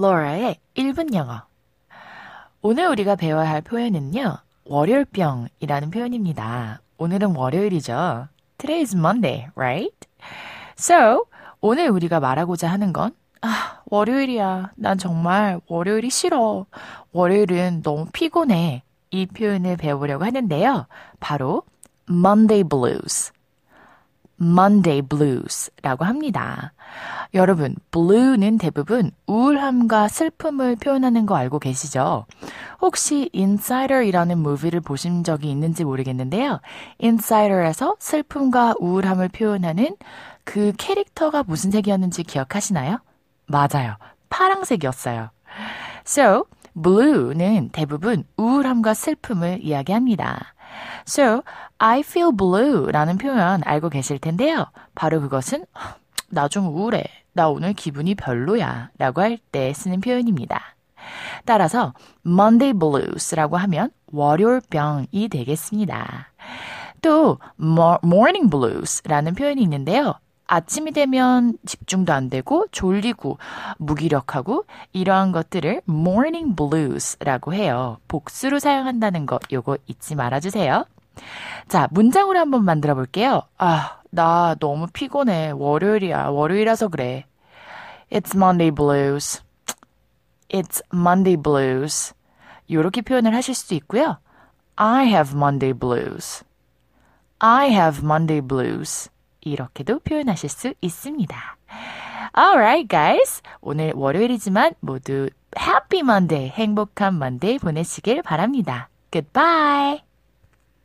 로라의 1분 영어. 오늘 우리가 배워야 할 표현은요, 월요일병이라는 표현입니다. 오늘은 월요일이죠. Today is Monday, right? So, 오늘 우리가 말하고자 하는 건, 아, 월요일이야. 난 정말 월요일이 싫어. 월요일은 너무 피곤해. 이 표현을 배우려고 하는데요. 바로 Monday Blues. Monday Blues라고 합니다. 여러분, blue는 대부분 우울함과 슬픔을 표현하는 거 알고 계시죠? 혹시 Insider이라는 무비를 보신 적이 있는지 모르겠는데요. Insider에서 슬픔과 우울함을 표현하는 그 캐릭터가 무슨 색이었는지 기억하시나요? 맞아요. 파랑색이었어요. So, blue는 대부분 우울함과 슬픔을 이야기합니다. So, I feel blue 라는 표현 알고 계실 텐데요. 바로 그것은 나 좀 우울해. 나 오늘 기분이 별로야. 라고 할 때 쓰는 표현입니다. 따라서 Monday blues라고 하면 월요일병이 되겠습니다. 또 morning blues라는 표현이 있는데요. 아침이 되면 집중도 안 되고 졸리고 무기력하고 이러한 것들을 morning blues라고 해요. 복수로 사용한다는 거 요거 잊지 말아 주세요. 자, 문장으로 한번 만들어 볼게요. 아, 나 너무 피곤해. 월요일이야. 월요일이라서 그래. It's Monday blues. It's Monday blues. 이렇게 표현을 하실 수도 있고요. I have Monday blues. I have Monday blues. 이렇게도 표현하실 수 있습니다. Alright, guys. 오늘 월요일이지만 모두 Happy Monday, 행복한 Monday 보내시길 바랍니다. Goodbye.